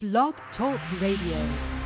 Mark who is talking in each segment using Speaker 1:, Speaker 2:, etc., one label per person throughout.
Speaker 1: Blog Talk Radio.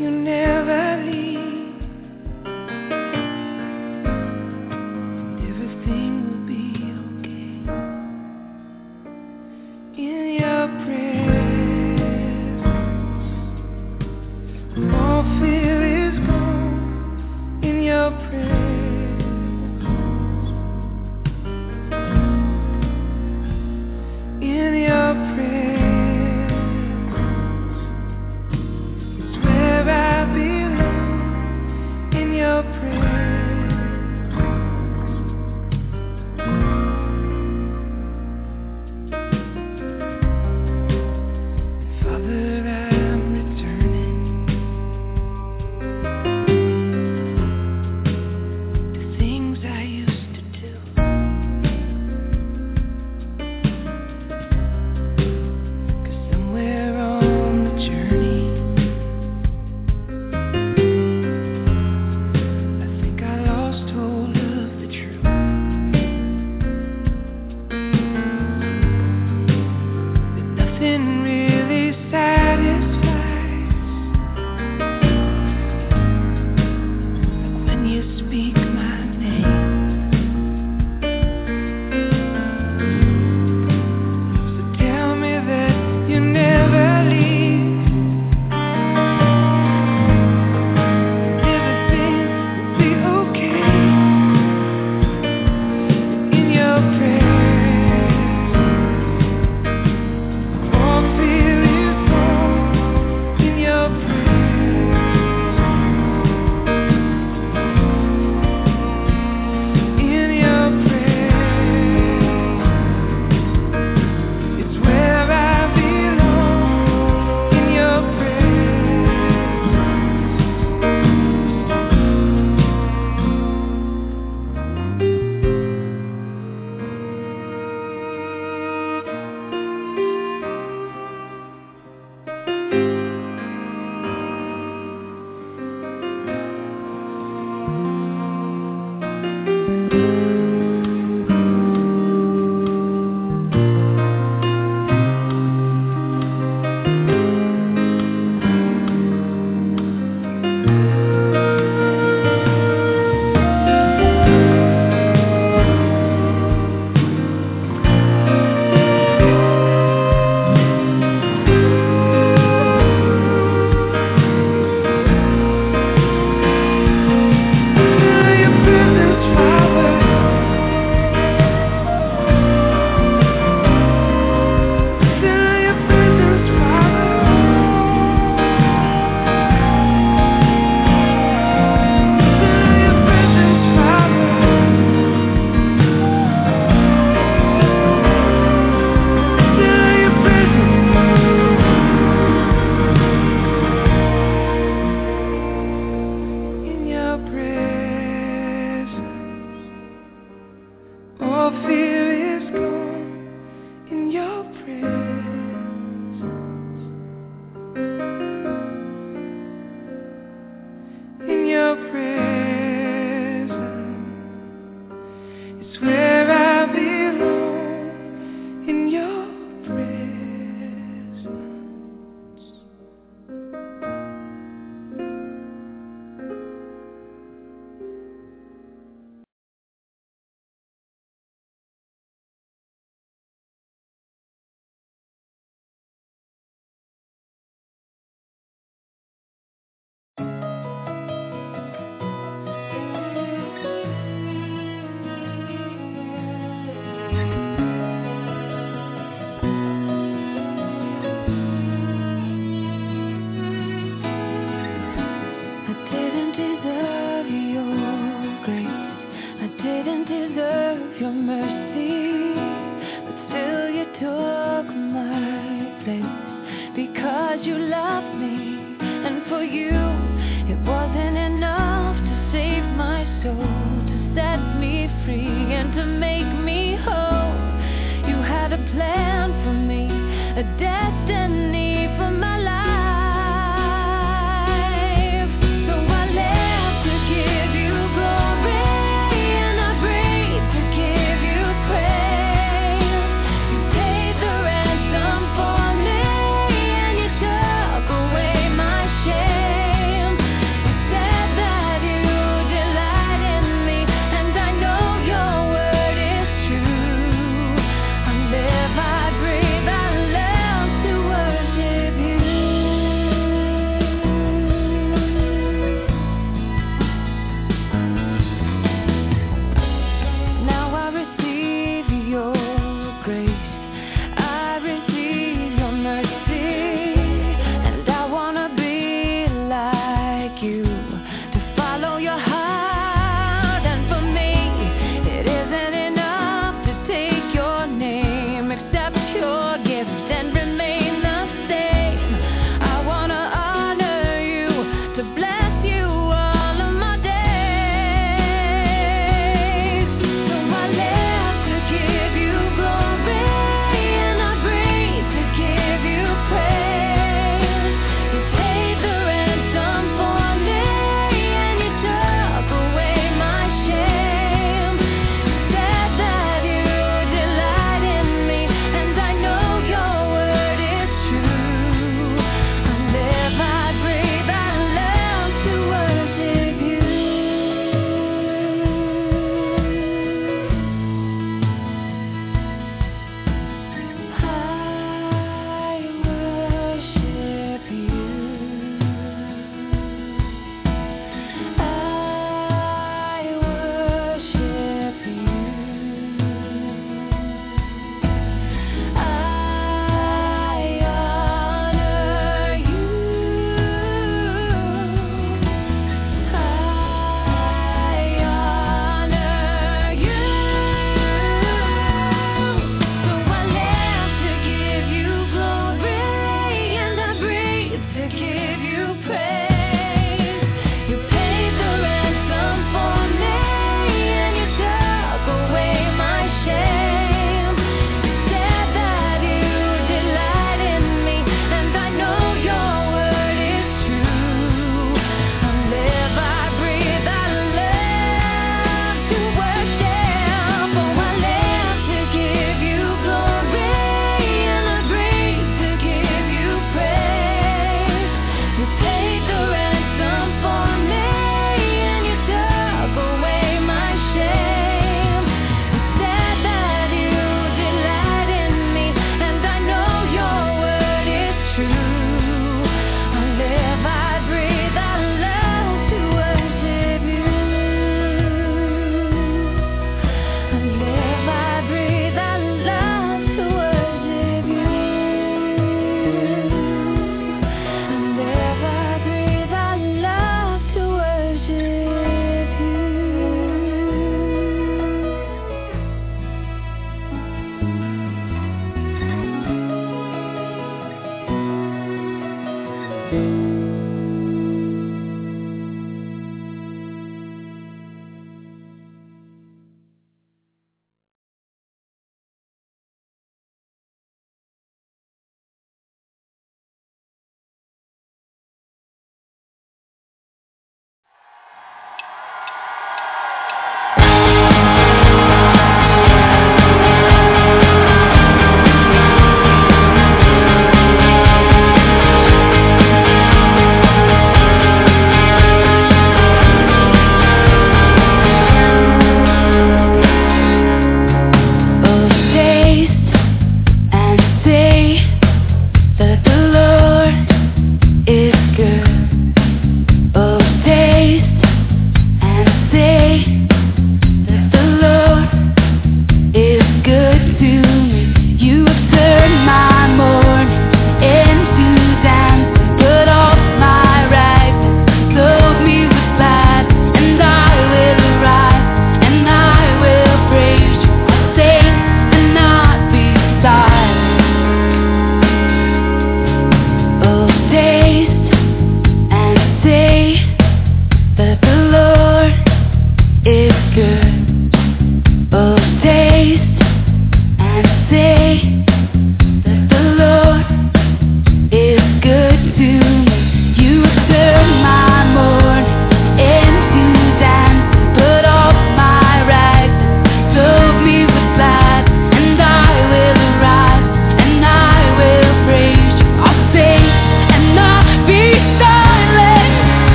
Speaker 2: You never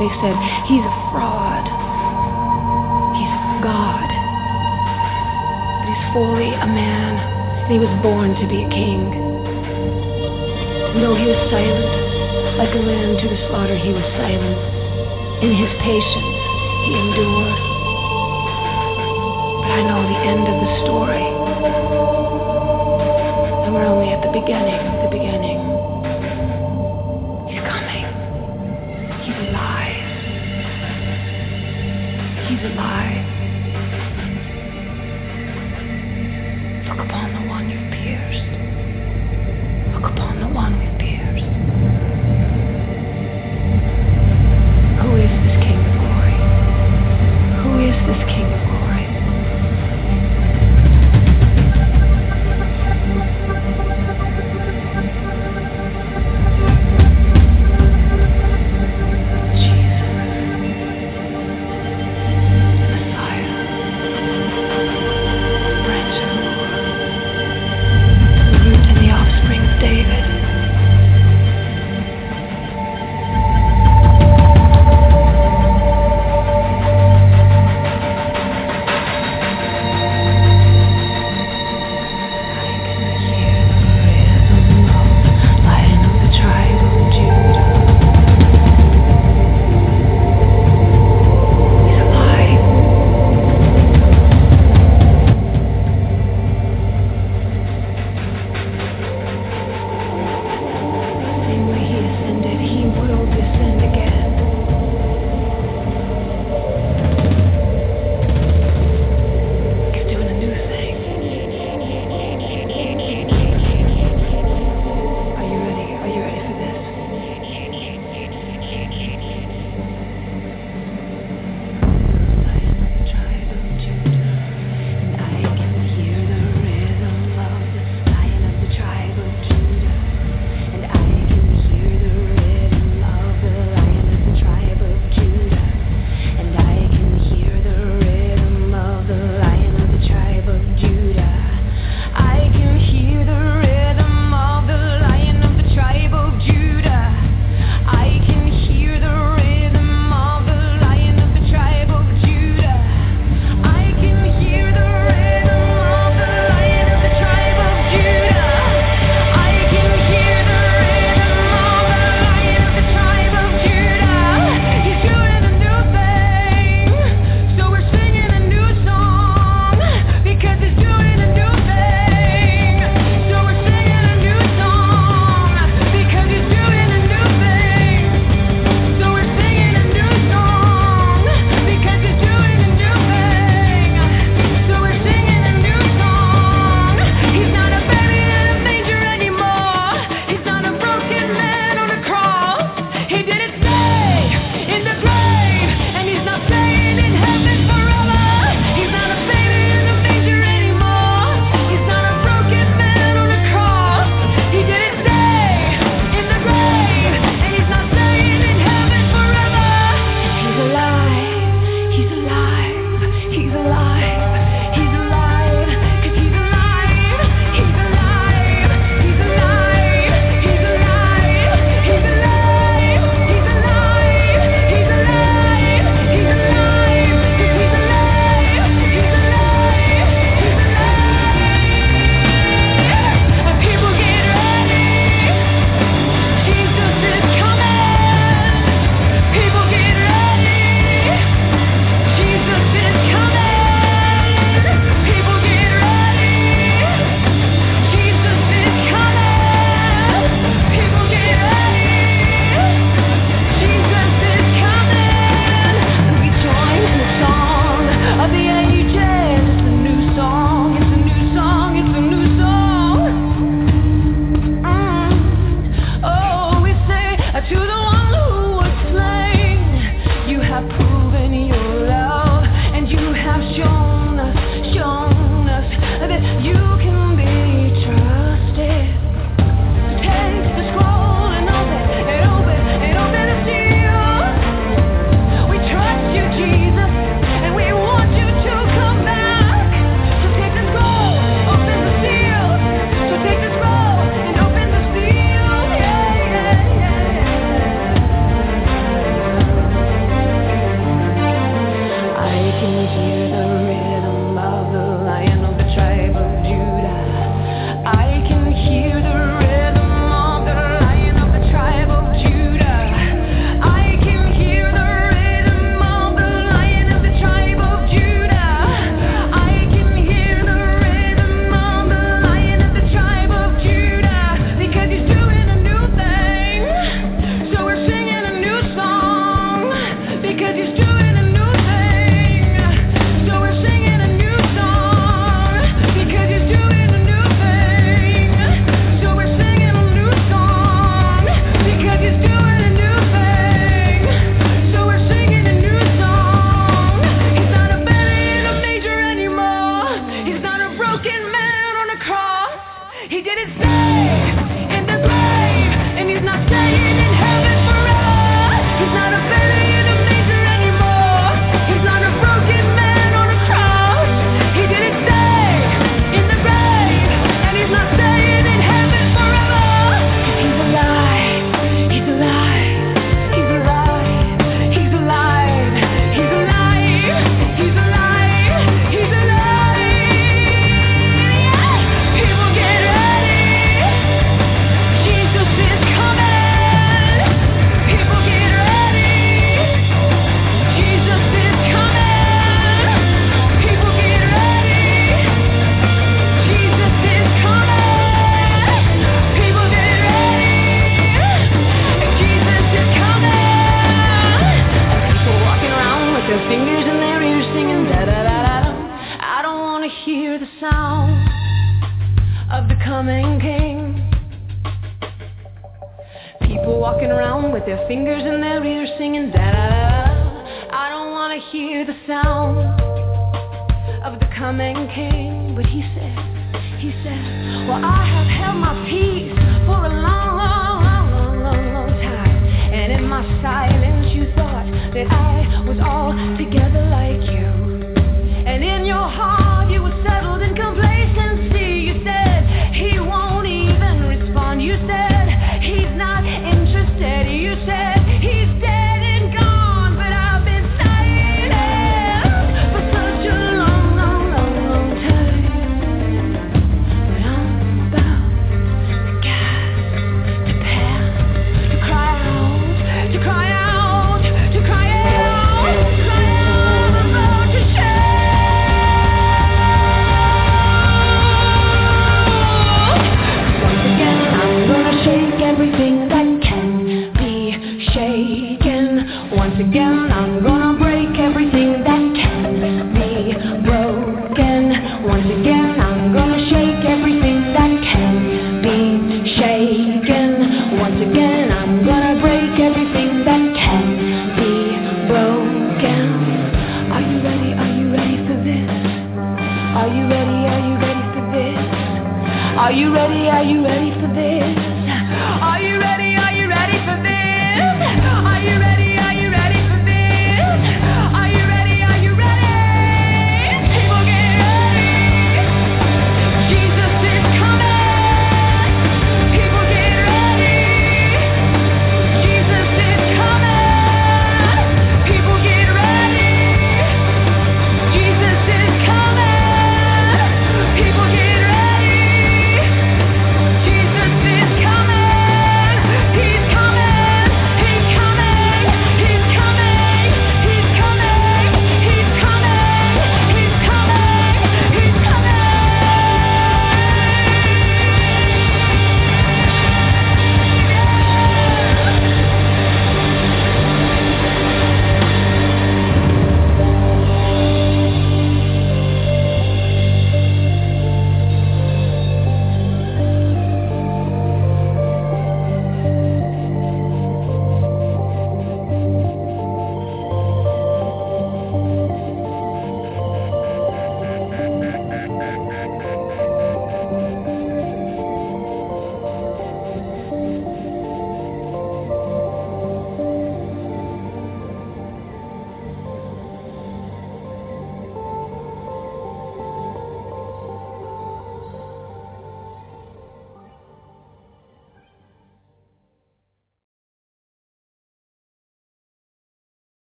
Speaker 2: They said, he's a fraud. He's God. But he's fully a man, and he was born to be a king. Though he was silent. Like a lamb to the slaughter, he was silent. In his patience, he endured. But I know the end of the story. And we're only at the beginning, the beginning. alive.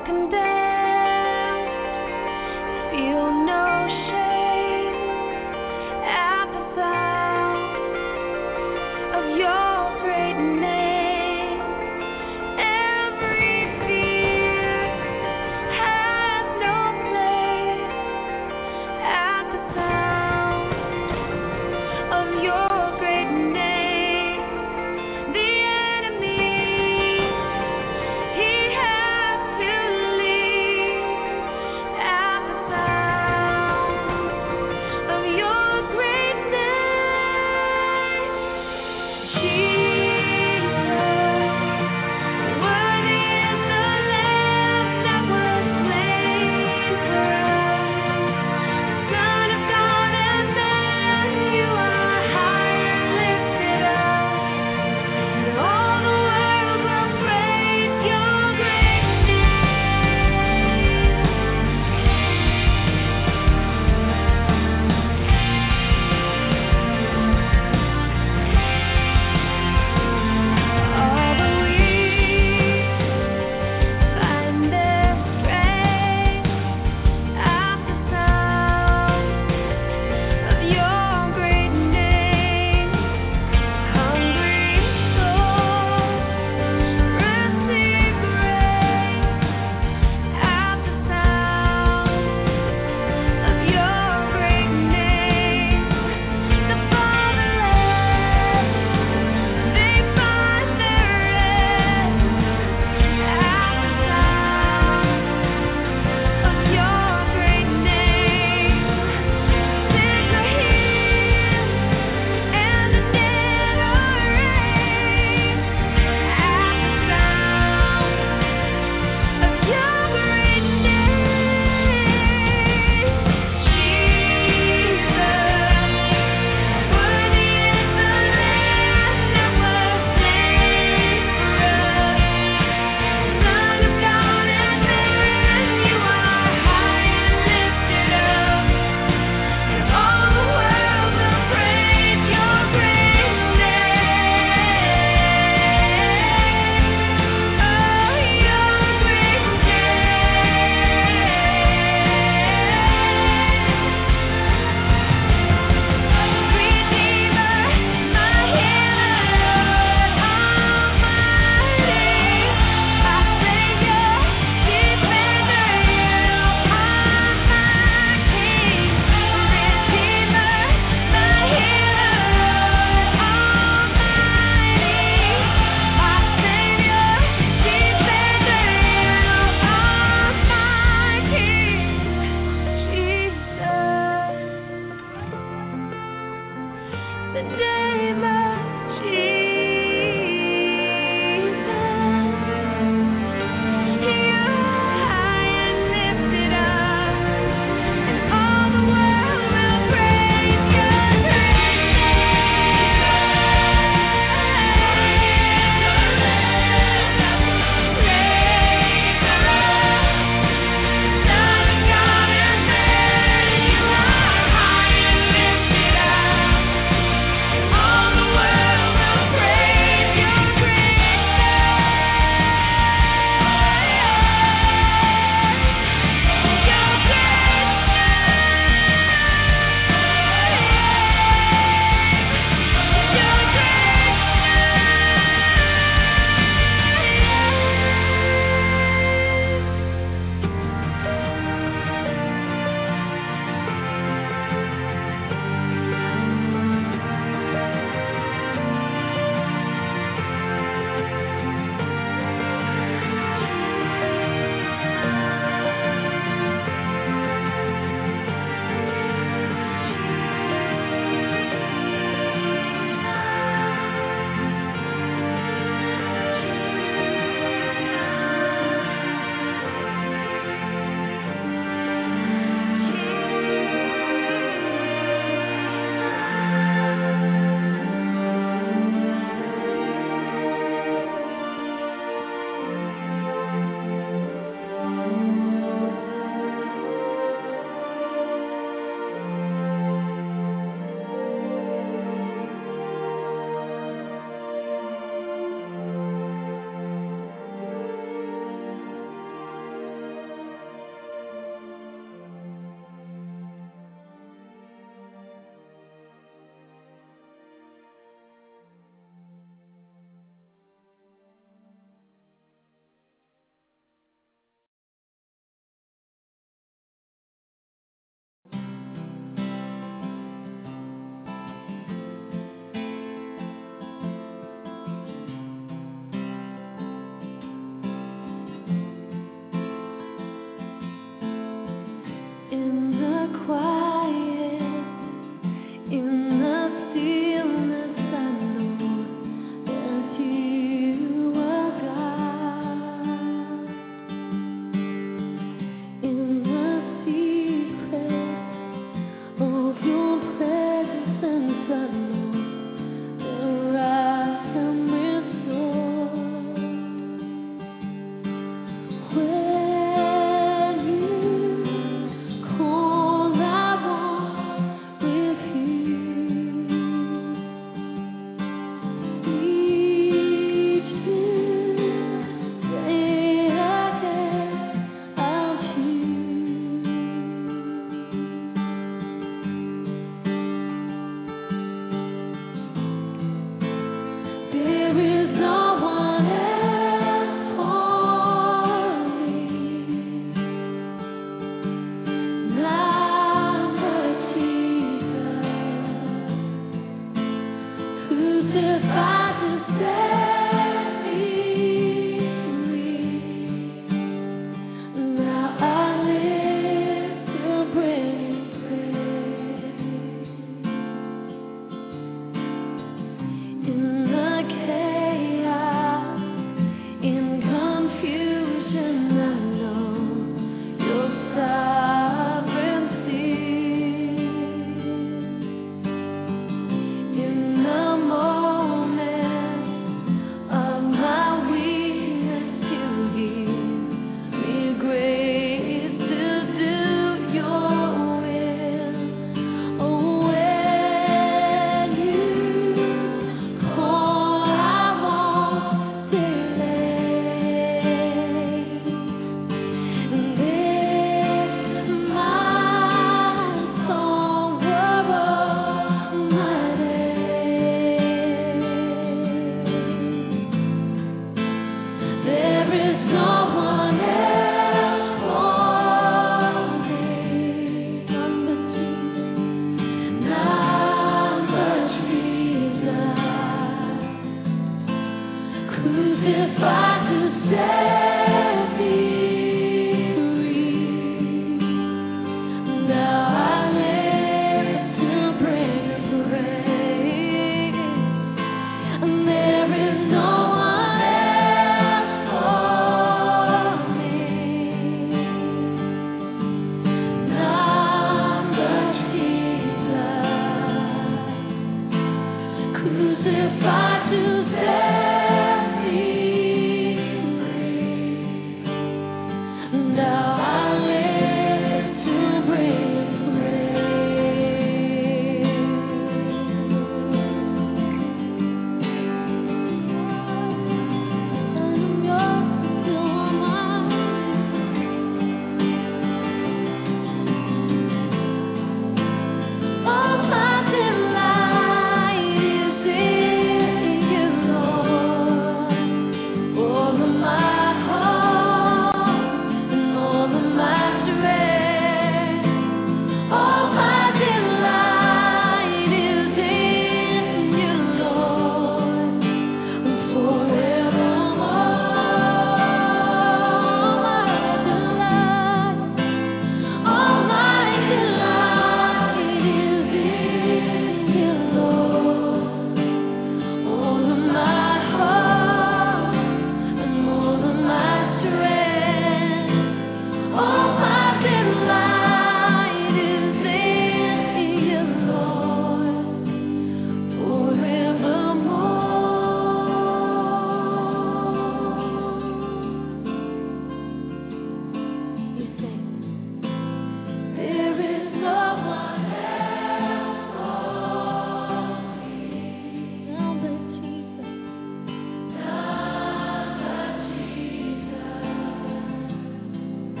Speaker 2: walking down.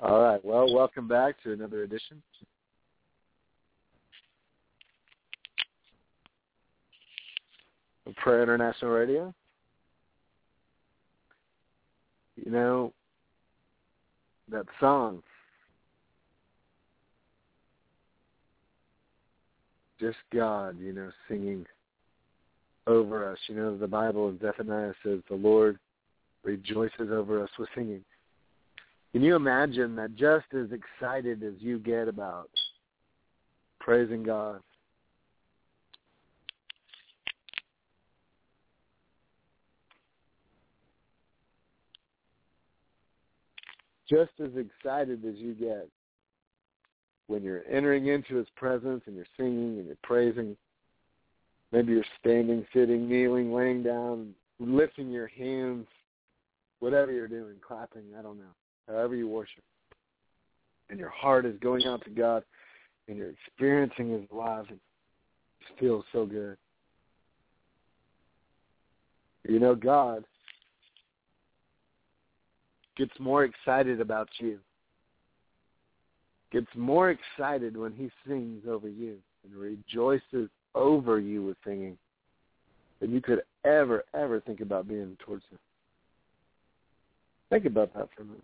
Speaker 2: All
Speaker 3: right. Well, welcome back to another edition. Prayer International Radio. You know, that song, just God, you know, singing over us. You know, the Bible in Zephaniah says the Lord rejoices over us with singing. Can you imagine that just as excited as you get about praising God, just as excited as you get when you're entering into his presence and you're singing and you're praising, maybe you're standing, sitting, kneeling, laying down, lifting your hands, whatever you're doing, clapping, I don't know however you worship, and your heart is going out to God, and you're experiencing His love, and it feels so good. You know, God gets more excited about you. Gets more excited when he sings over you and rejoices over you with singing than you could ever, ever think about being towards him. Think about that for a minute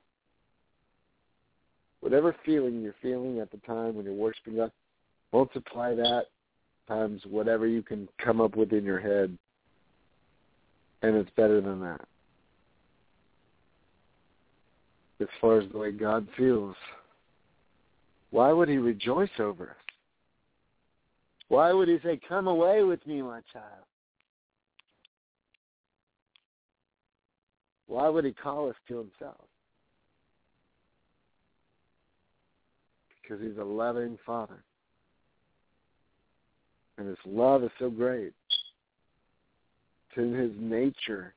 Speaker 3: whatever feeling you're feeling at the time when you're worshiping God, multiply that times whatever you can come up with in your head, and it's better than that. As far as the way God feels, why would he rejoice over us? Why would he say, come away with me, my child? Why would he call us to himself? Because he's a loving father. And his love is so great. It's in his nature.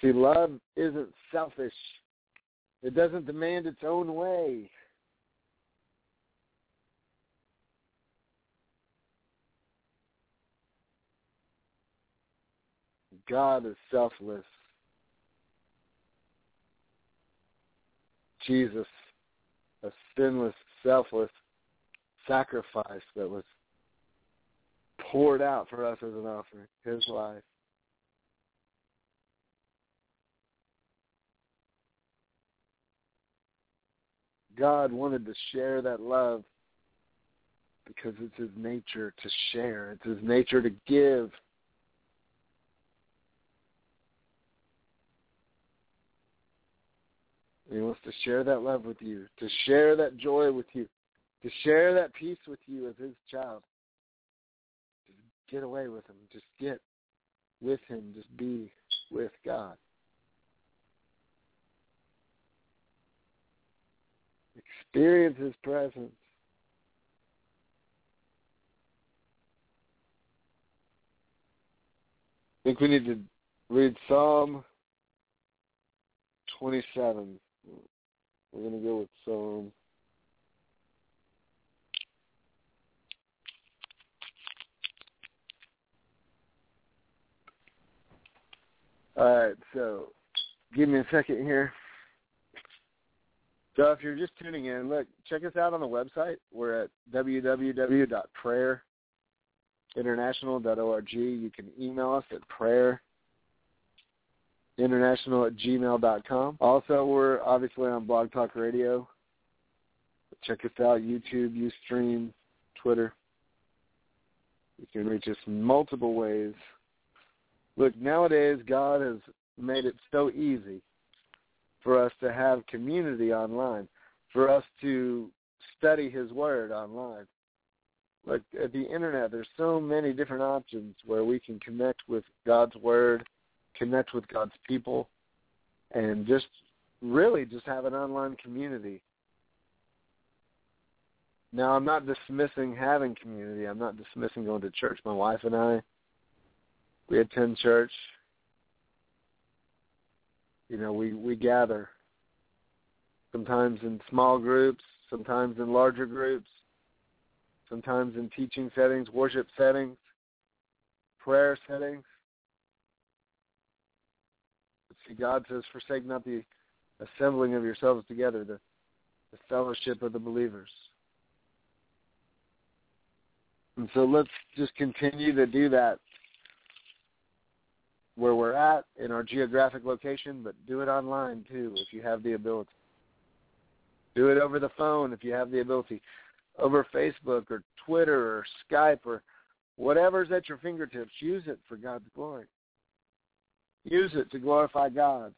Speaker 3: See, love isn't selfish. It doesn't demand its own way. God is selfless. Jesus a sinless, selfless sacrifice that was poured out for us as an offering, his life. God wanted to share that love because it's his nature to share. It's his nature to give. He wants to share that love with you, to share that joy with you, to share that peace with you as his child. Just get away with him. Just get with him. Just be with God. Experience his presence. I think we need to read Psalm 27. We're to go with um, some. All right, so give me a second here. So if you're just tuning in, look, check us out on the website. We're at www.prayerinternational.org. You can email us at prayer international at gmail.com. Also, we're obviously on Blog Talk Radio. Check us out, YouTube, Ustream, Twitter. You can reach us multiple ways. Look, nowadays God has made it so easy for us to have community online, for us to study his word online. Look, at the internet, there's so many different options where we can connect with God's word connect with God's people, and just really just have an online community. Now, I'm not dismissing having community. I'm not dismissing going to church. My wife and I, we attend church. You know, we we gather. Sometimes in small groups, sometimes in larger groups, sometimes in teaching settings, worship settings, prayer settings. God says, forsake not the assembling of yourselves together, the the fellowship of the believers. And so let's just continue to do that where we're at in our geographic location, but do it online too if you have the ability. Do it over the phone if you have the ability, over Facebook or Twitter or Skype or whatever's at your fingertips. Use it for God's glory. Use it to glorify God.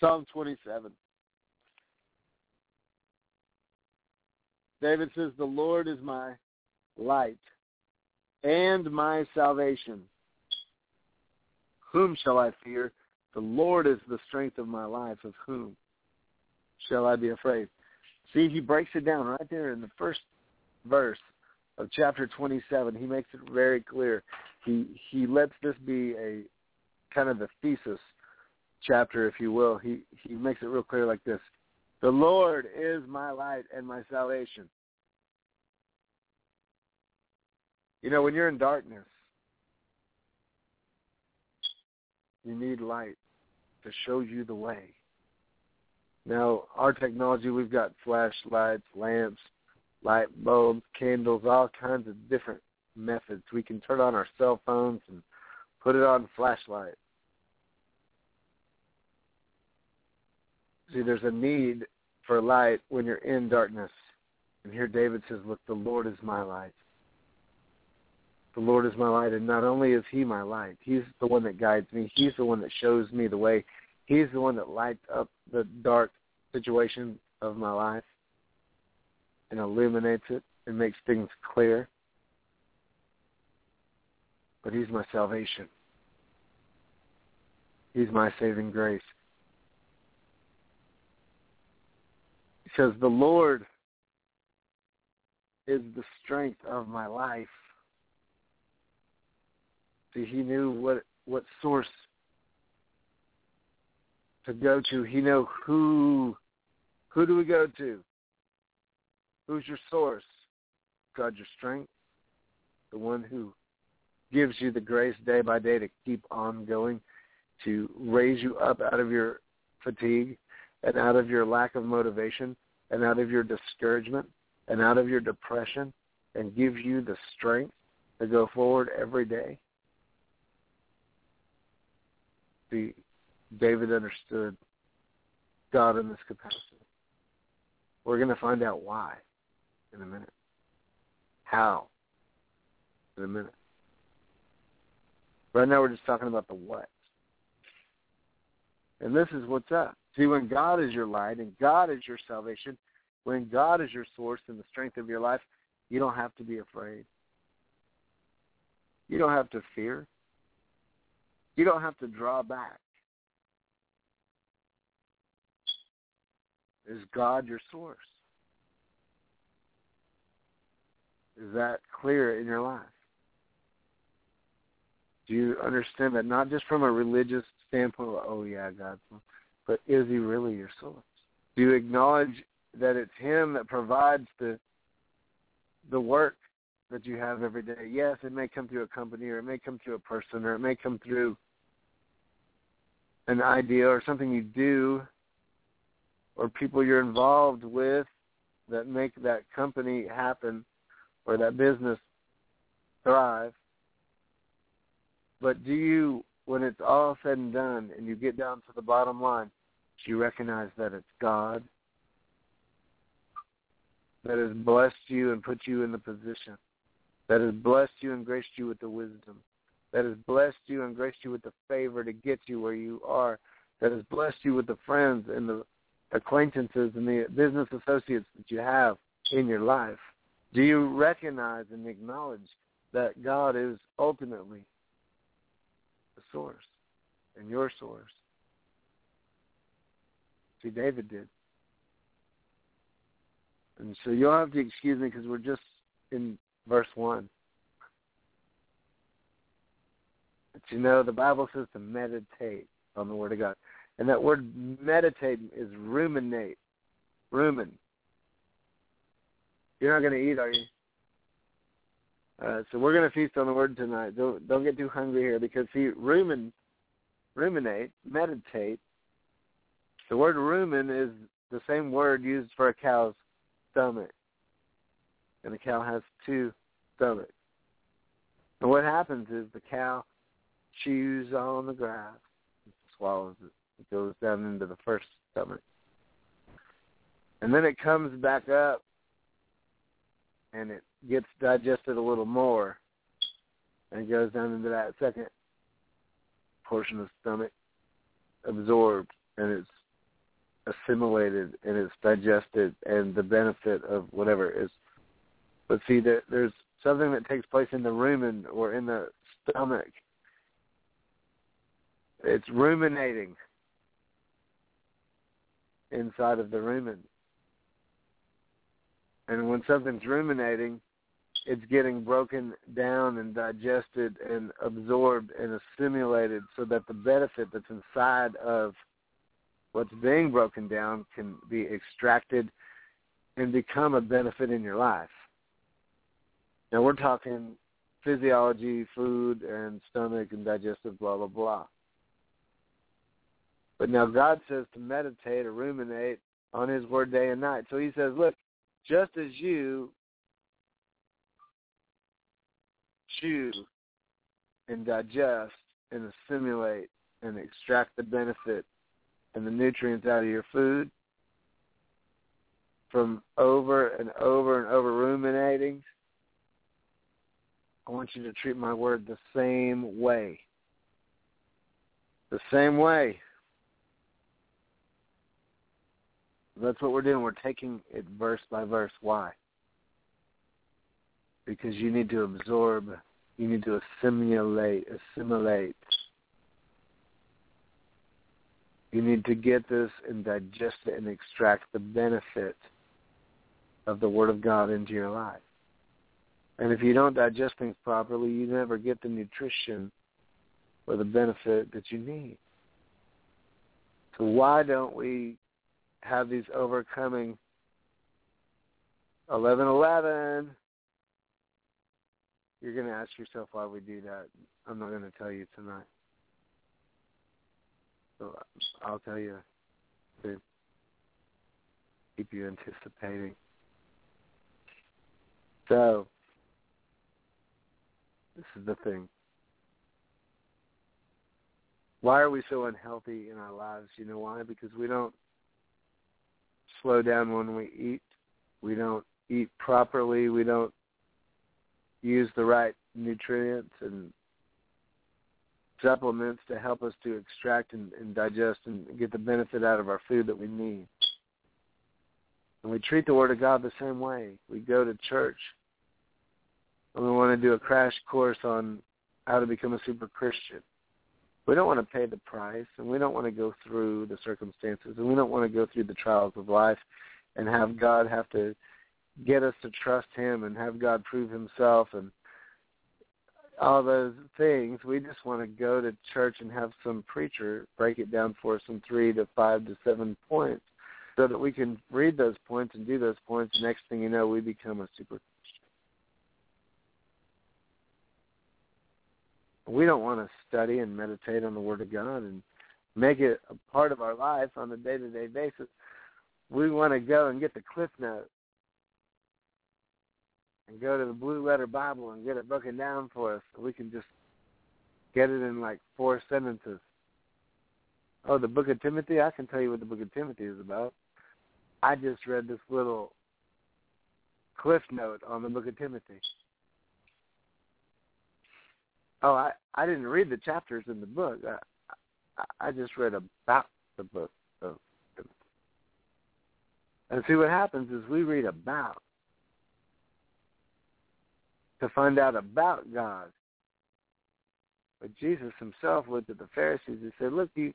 Speaker 3: Psalm 27. David says, The Lord is my light and my salvation. Whom shall I fear? The Lord is the strength of my life. Of whom shall I be afraid? See, he breaks it down right there in the first verse of chapter 27. He makes it very clear. He he lets this be a kind of the thesis chapter, if you will. He he makes it real clear like this: The Lord is my light and my salvation. You know, when you're in darkness, you need light to show you the way. Now, our technology, we've got flashlights, lamps, light bulbs, candles, all kinds of different methods. We can turn on our cell phones and put it on flashlight. See, there's a need for light when you're in darkness. And here David says, Look, the Lord is my light. The Lord is my light, and not only is He my light, He's the one that guides me. He's the one that shows me the way. He's the one that lights up the dark situation of my life and illuminates it and makes things clear. But He's my salvation. He's my saving grace. He says, The Lord is the strength of my life. See, he knew what what source to go to. He knew who who do we go to? Who's your source? God your strength. The one who gives you the grace day by day to keep on going, to raise you up out of your fatigue and out of your lack of motivation and out of your discouragement and out of your depression and gives you the strength to go forward every day. See, David understood God in this capacity. We're going to find out why in a minute. How in a minute. Right now we're just talking about the what. And this is what's up. See, when God is your light and God is your salvation, when God is your source and the strength of your life, you don't have to be afraid. You don't have to fear. You don't have to draw back. Is God your source? Is that clear in your life? Do you understand that not just from a religious standpoint, oh yeah, God, but is he really your source? Do you acknowledge that it's him that provides the the work that you have every day. Yes, it may come through a company or it may come through a person or it may come through an idea or something you do or people you're involved with that make that company happen or that business thrive. But do you, when it's all said and done and you get down to the bottom line, do you recognize that it's God that has blessed you and put you in the position that has blessed you and graced you with the wisdom, that has blessed you and graced you with the favor to get you where you are, that has blessed you with the friends and the acquaintances and the business associates that you have in your life? Do you recognize and acknowledge that God is ultimately the source and your source? See, David did. And so you'll have to excuse me because we're just in verse 1. But you know, the Bible says to meditate on the Word of God. And that word meditate is ruminate. Rumin. You're not going to eat, are you? Uh, so we're going to feast on the Word tonight. Don't don't get too hungry here because see, rumin ruminate, meditate. The word rumen is the same word used for a cow's stomach. And a cow has two stomachs. And what happens is the cow chews on the grass, swallows it. It goes down into the first stomach. And then it comes back up and it gets digested a little more and goes down into that second portion of the stomach, absorbed and it's assimilated and it's digested and the benefit of whatever is but see there there's something that takes place in the rumen or in the stomach. It's ruminating inside of the rumen. And when something's ruminating, it's getting broken down and digested and absorbed and assimilated so that the benefit that's inside of what's being broken down can be extracted and become a benefit in your life. Now we're talking physiology, food, and stomach and digestive, blah, blah, blah. But now God says to meditate or ruminate on his word day and night. So he says, look, just as you chew and digest and assimilate and extract the benefit and the nutrients out of your food from over and over and over ruminating, I want you to treat my word the same way. The same way. That's what we're doing. We're taking it verse by verse. Why? Because you need to absorb, you need to assimilate, assimilate. You need to get this and digest it and extract the benefit of the Word of God into your life. And if you don't digest things properly, you never get the nutrition or the benefit that you need. So why don't we have these overcoming 1111? You're going to ask yourself why we do that. I'm not going to tell you tonight. So I'll tell you to keep you anticipating. So this is the thing. Why are we so unhealthy in our lives? You know why? Because we don't slow down when we eat. We don't eat properly. We don't use the right nutrients and supplements to help us to extract and, and digest and get the benefit out of our food that we need. And we treat the Word of God the same way. We go to church and we want to do a crash course on how to become a super Christian. We don't want to pay the price, and we don't want to go through the circumstances, and we don't want to go through the trials of life and have God have to get us to trust Him and have God prove Himself and all those things. We just want to go to church and have some preacher break it down for us in three to five to seven points so that we can read those points and do those points. Next thing you know, we become a super we don't want to study and meditate on the Word of God and make it a part of our life on a day-to-day basis. We want to go and get the Cliff Note and go to the Blue Letter Bible and get it broken down for us so we can just get it in like four sentences. Oh, the Book of Timothy? I can tell you what the Book of Timothy is about. I just read this little cliff note on the Book of Timothy. Oh, I I didn't read the chapters in the book. I I just read about the book. Of, and see what happens is we read about to find out about God. But Jesus himself looked at the Pharisees and said, "Look, you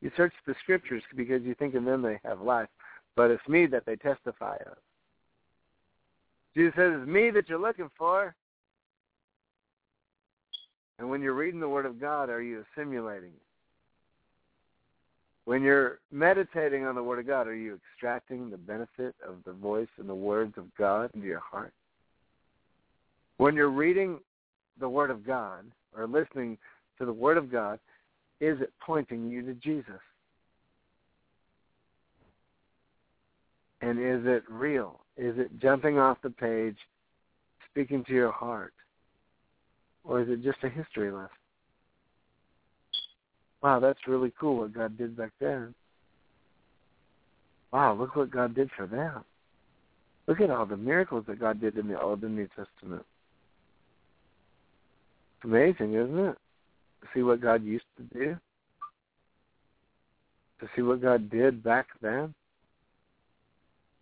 Speaker 3: you search the scriptures because you think in them they have life, but it's me that they testify of." Jesus says, "It's me that you're looking for." And when you're reading the Word of God, are you assimilating it? When you're meditating on the Word of God, are you extracting the benefit of the voice and the words of God into your heart? When you're reading the Word of God or listening to the Word of God, is it pointing you to Jesus? And is it real? Is it jumping off the page, speaking to your heart? Or is it just a history lesson? Wow, that's really cool what God did back then. Wow, look what God did for them. Look at all the miracles that God did in the Old and New Testament. It's amazing, isn't it? To see what God used to do. To see what God did back then.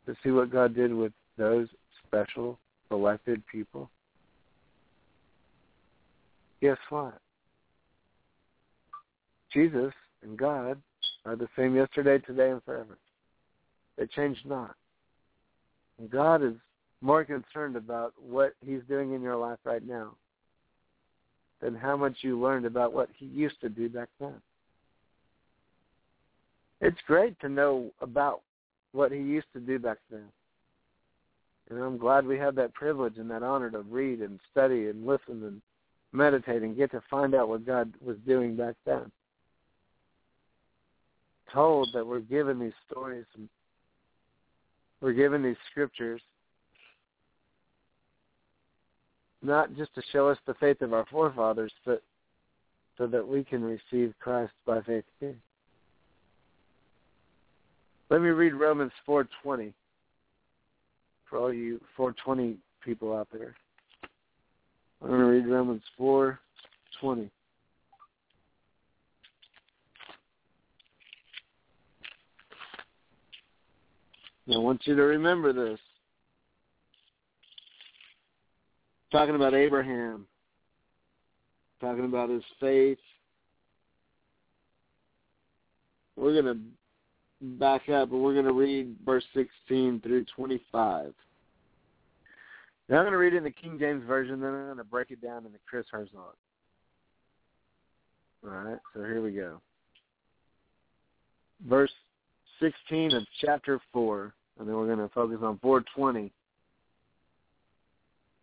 Speaker 3: To see what God did with those special, selected people. Guess what? Jesus and God are the same yesterday, today, and forever. They change not. And God is more concerned about what He's doing in your life right now than how much you learned about what He used to do back then. It's great to know about what He used to do back then. And I'm glad we have that privilege and that honor to read and study and listen and meditate and get to find out what God was doing back then. Told that we're given these stories we're given these scriptures not just to show us the faith of our forefathers, but so that we can receive Christ by faith too. Let me read Romans 4:20 for all you 420 people out there. I'm going to read Romans 4:20. I want you to remember this. Talking about Abraham, talking about his faith. We're going to back up, and we're going to read verse 16 through 25. Now I'm going to read it in the King James Version, then I'm going to break it down in the Chris Herzog. All right, so here we go. Verse 16 of chapter 4, and then we're going to focus on 420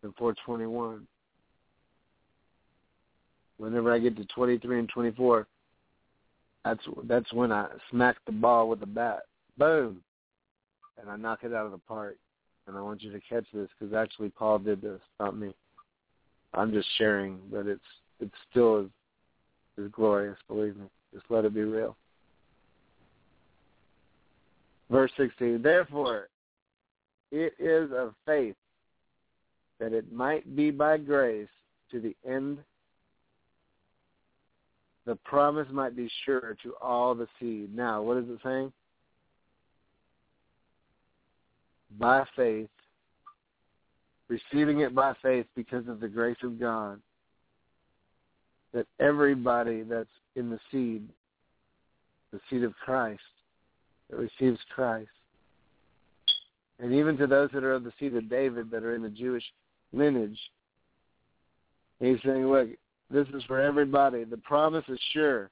Speaker 3: and 421. Whenever I get to 23 and 24, that's that's when I smack the ball with the bat. Boom! And I knock it out of the park. And I want you to catch this because actually Paul did this, not me. I'm just sharing, but it's it's still is, is glorious. Believe me. Just let it be real. Verse 16, therefore, it is of faith that it might be by grace to the end the promise might be sure to all the seed. Now, what is it saying? By faith, receiving it by faith because of the grace of God, that everybody that's in the seed, the seed of Christ, that receives Christ. And even to those that are of the seed of David that are in the Jewish lineage, he's saying, look, this is for everybody. The promise is sure.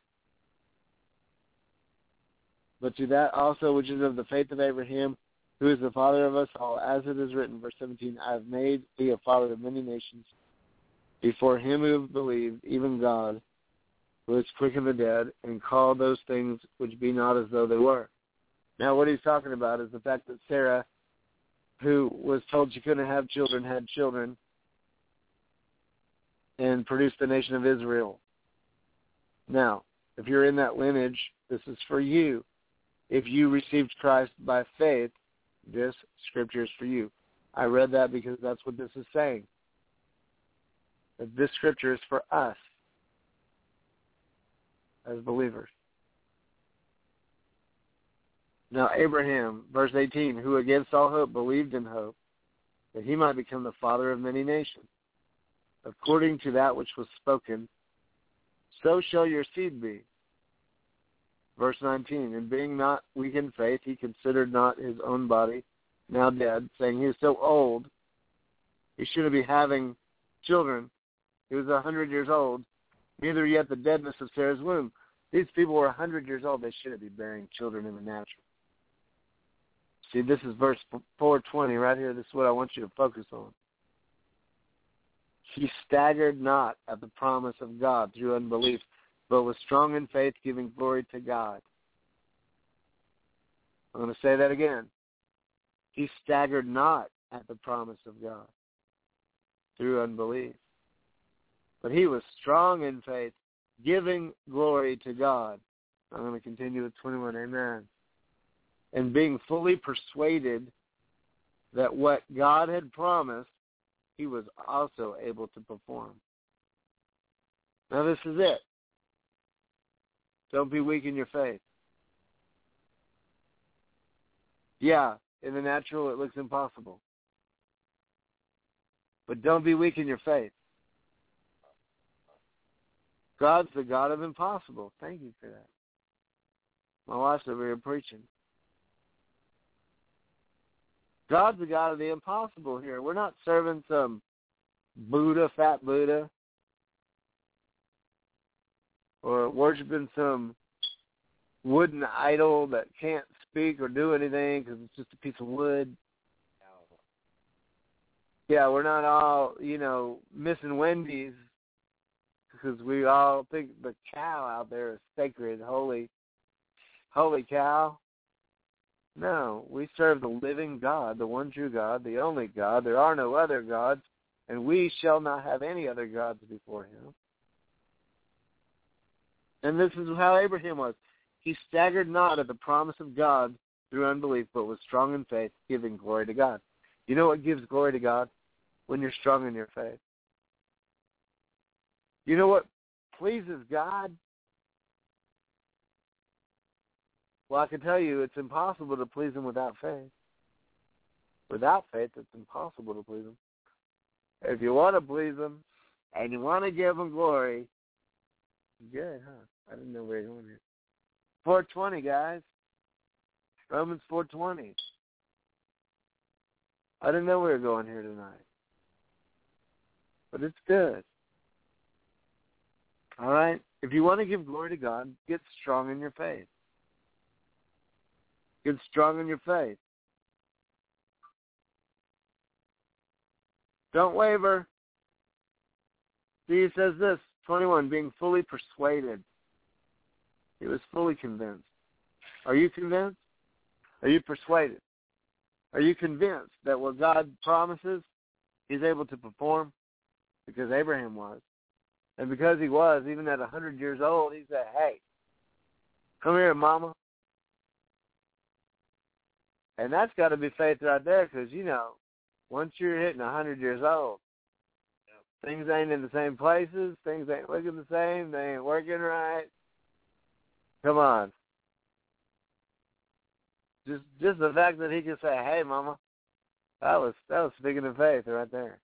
Speaker 3: But to that also which is of the faith of Abraham, who is the father of us all, as it is written, verse 17, I have made thee a father of many nations, before him who believed, even God, who is quickened the dead, and called those things which be not as though they were. Now, what he's talking about is the fact that Sarah, who was told she couldn't have children, had children and produced the nation of Israel. Now, if you're in that lineage, this is for you. If you received Christ by faith, this scripture is for you. I read that because that's what this is saying. That this scripture is for us as believers. Now Abraham, verse 18, who against all hope believed in hope, that he might become the father of many nations, according to that which was spoken, so shall your seed be. Verse 19, and being not weak in faith, he considered not his own body now dead, saying he is so old, he shouldn't be having children. He was a hundred years old, neither yet the deadness of Sarah's womb. These people were a hundred years old. They shouldn't be bearing children in the natural. See, this is verse 420 right here. This is what I want you to focus on. He staggered not at the promise of God through unbelief, but was strong in faith, giving glory to God. I'm going to say that again. He staggered not at the promise of God through unbelief, but he was strong in faith, giving glory to God. I'm going to continue with 21. Amen. And being fully persuaded that what God had promised, he was also able to perform. Now this is it. Don't be weak in your faith. Yeah, in the natural it looks impossible. But don't be weak in your faith. God's the God of impossible. Thank you for that. My wife's over here preaching. God's the God of the impossible here. We're not serving some Buddha, fat Buddha, or worshiping some wooden idol that can't speak or do anything because it's just a piece of wood. Yeah, we're not all, you know, missing Wendy's because we all think the cow out there is sacred, holy, holy cow. No, we serve the living God, the one true God, the only God. There are no other gods, and we shall not have any other gods before him. And this is how Abraham was. He staggered not at the promise of God through unbelief, but was strong in faith, giving glory to God. You know what gives glory to God? When you're strong in your faith. You know what pleases God? Well, I can tell you it's impossible to please him without faith. Without faith, it's impossible to please him. If you want to please him and you want to give him glory, good, huh? I didn't know where you're going here. 420, guys. Romans 420. I didn't know we were going here tonight. But it's good. All right? If you want to give glory to God, get strong in your faith. Get strong in your faith. Don't waver. See, he says this, 21, being fully persuaded. He was fully convinced. Are you convinced? Are you persuaded? Are you convinced that what God promises, he's able to perform? Because Abraham was. And because he was, even at a 100 years old, he said, hey, come here, mama. And that's got to be faith right there because, you know, once you're hitting a 100 years old, things ain't in the same places. Things ain't looking the same. They ain't working right. Come on. Just just the fact that he can say, "Hey, mama," that was that was speaking of faith right there.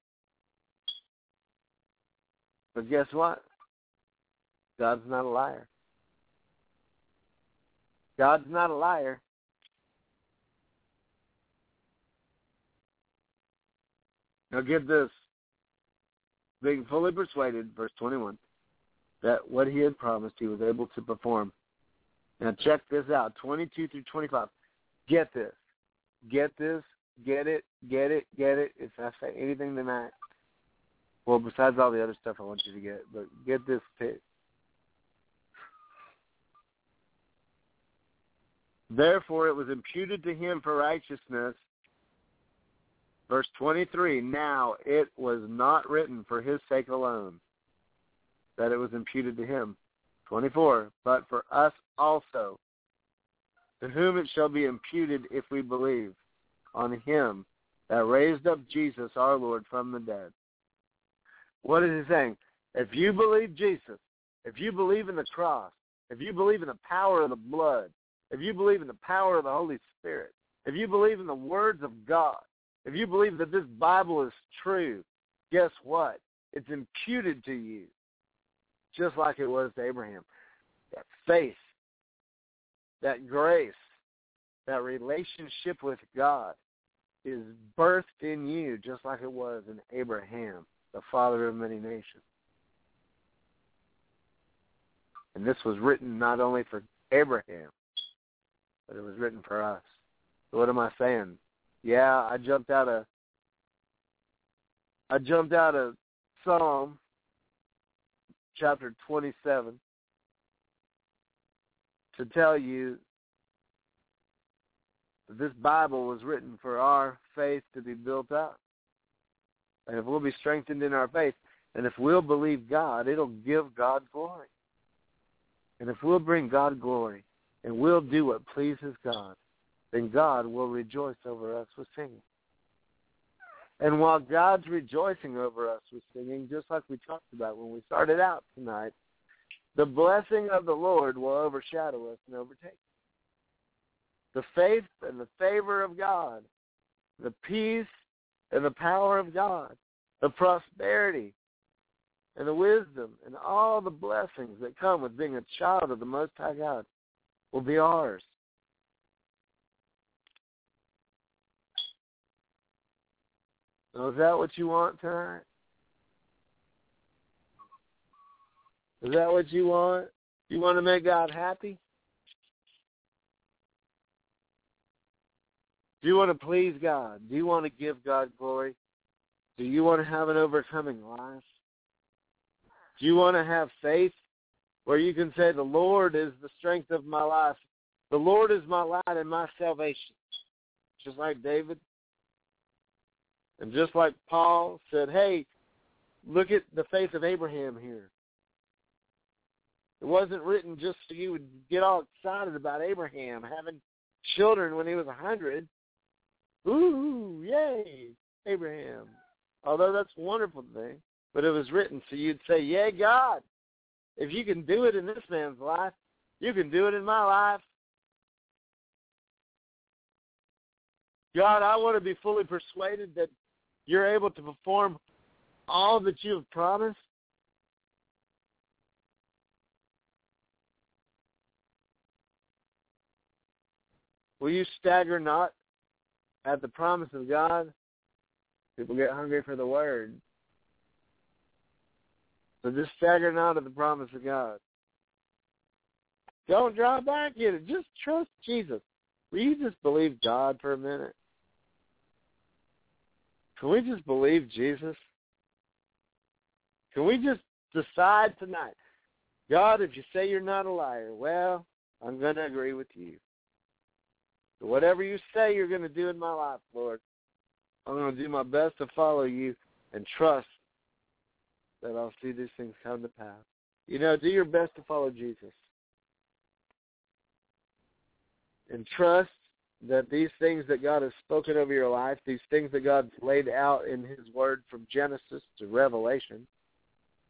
Speaker 3: But guess what? God's not a liar. God's not a liar. Now get this. Being fully persuaded, verse 21, that what he had promised he was able to perform. Now check this out, 22 through 25. Get this. Get this. Get it. Get it. Get it. If I say anything tonight, well, besides all the other stuff I want you to get, but get this too. Therefore, it was imputed to him for righteousness. Verse 23, now it was not written for his sake alone that it was imputed to him. 24, but for us also, to whom it shall be imputed if we believe on him that raised up Jesus our Lord from the dead. What is he saying? If you believe Jesus, if you believe in the cross, if you believe in the power of the blood, if you believe in the power of the Holy Spirit, if you believe in the words of God, if you believe that this Bible is true, guess what? It's imputed to you, just like it was to Abraham. That faith, that grace, that relationship with God is birthed in you, just like it was in Abraham, the father of many nations. And this was written not only for Abraham, but it was written for us. So what am I saying? Yeah, I jumped out of I jumped out of Psalm chapter 27 to tell you that this Bible was written for our faith to be built up. And if we'll be strengthened in our faith, and if we'll believe God, it'll give God glory. And if we'll bring God glory, and we'll do what pleases God, then God will rejoice over us with singing. And while God's rejoicing over us with singing, just like we talked about when we started out tonight, the blessing of the Lord will overshadow us and overtake. Us. The faith and the favor of God, the peace and the power of God, the prosperity and the wisdom and all the blessings that come with being a child of the Most High God will be ours. Is that what you want tonight? Is that what you want? You want to make God happy? Do you want to please God? Do you want to give God glory? Do you want to have an overcoming life? Do you want to have faith where you can say, the Lord is the strength of my life. The Lord is my light and my salvation. Just like David. And just like Paul said, hey, look at the faith of Abraham here. It wasn't written just so you would get all excited about Abraham having children when he was a hundred. Ooh, yay, Abraham. Although that's a wonderful thing. But it was written so you'd say, Yay, God, if you can do it in this man's life, you can do it in my life. God, I want to be fully persuaded that you're able to perform all that you have promised. Will you stagger not at the promise of God? People get hungry for the word. So just stagger not at the promise of God. Don't draw back in it. Just trust Jesus. Will you just believe God for a minute? Can we just believe Jesus? Can we just decide tonight, God, if you say you're not a liar, well, I'm going to agree with you. Whatever you say you're going to do in my life, Lord, I'm going to do my best to follow you and trust that I'll see these things come to pass. You know, do your best to follow Jesus. And trust that these things that God has spoken over your life, these things that God's laid out in his word from Genesis to Revelation,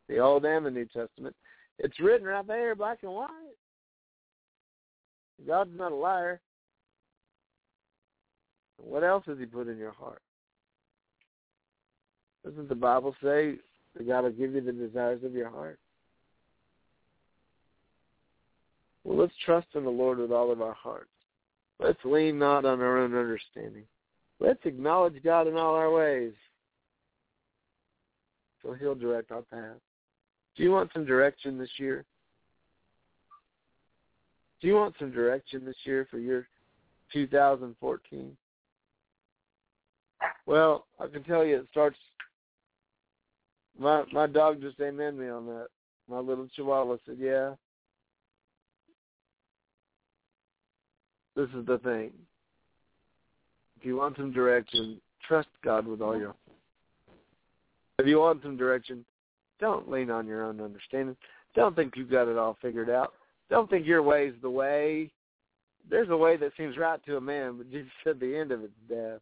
Speaker 3: the Old and the New Testament, it's written right there, black and white. God's not a liar. What else has he put in your heart? Doesn't the Bible say that God will give you the desires of your heart? Well, let's trust in the Lord with all of our hearts. Let's lean not on our own understanding. Let's acknowledge God in all our ways so he'll direct our path. Do you want some direction this year? Do you want some direction this year for your 2014? Well, I can tell you it starts my my dog just amen me on that. My little chihuahua said, Yeah. This is the thing. If you want some direction, trust God with all your heart. if you want some direction, don't lean on your own understanding. Don't think you've got it all figured out. Don't think your way is the way. There's a way that seems right to a man, but Jesus said the end of it's death.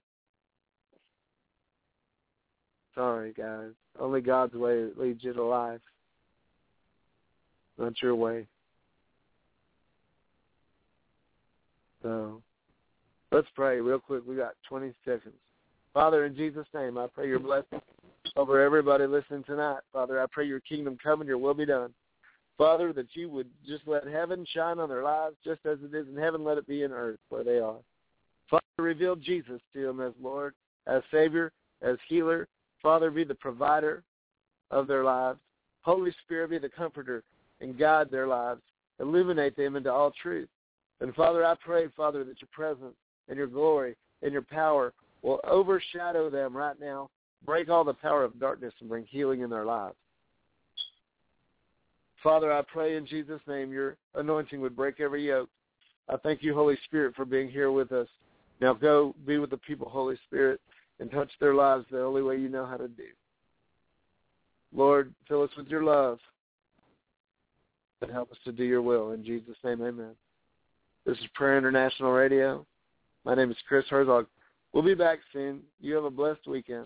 Speaker 3: Sorry, guys. Only God's way leads you to life. Not your way. So let's pray real quick. We got 20 seconds. Father, in Jesus' name, I pray your blessing over everybody listening tonight. Father, I pray your kingdom come and your will be done. Father, that you would just let heaven shine on their lives just as it is in heaven, let it be in earth where they are. Father, reveal Jesus to them as Lord, as Savior, as healer, Father, be the provider of their lives. Holy Spirit, be the comforter and guide their lives. Illuminate them into all truth. And Father, I pray, Father, that your presence and your glory and your power will overshadow them right now, break all the power of darkness and bring healing in their lives. Father, I pray in Jesus' name your anointing would break every yoke. I thank you, Holy Spirit, for being here with us. Now go be with the people, Holy Spirit, and touch their lives the only way you know how to do. Lord, fill us with your love and help us to do your will. In Jesus' name, amen. This is Prayer International Radio. My name is Chris Herzog. We'll be back soon. You have a blessed weekend.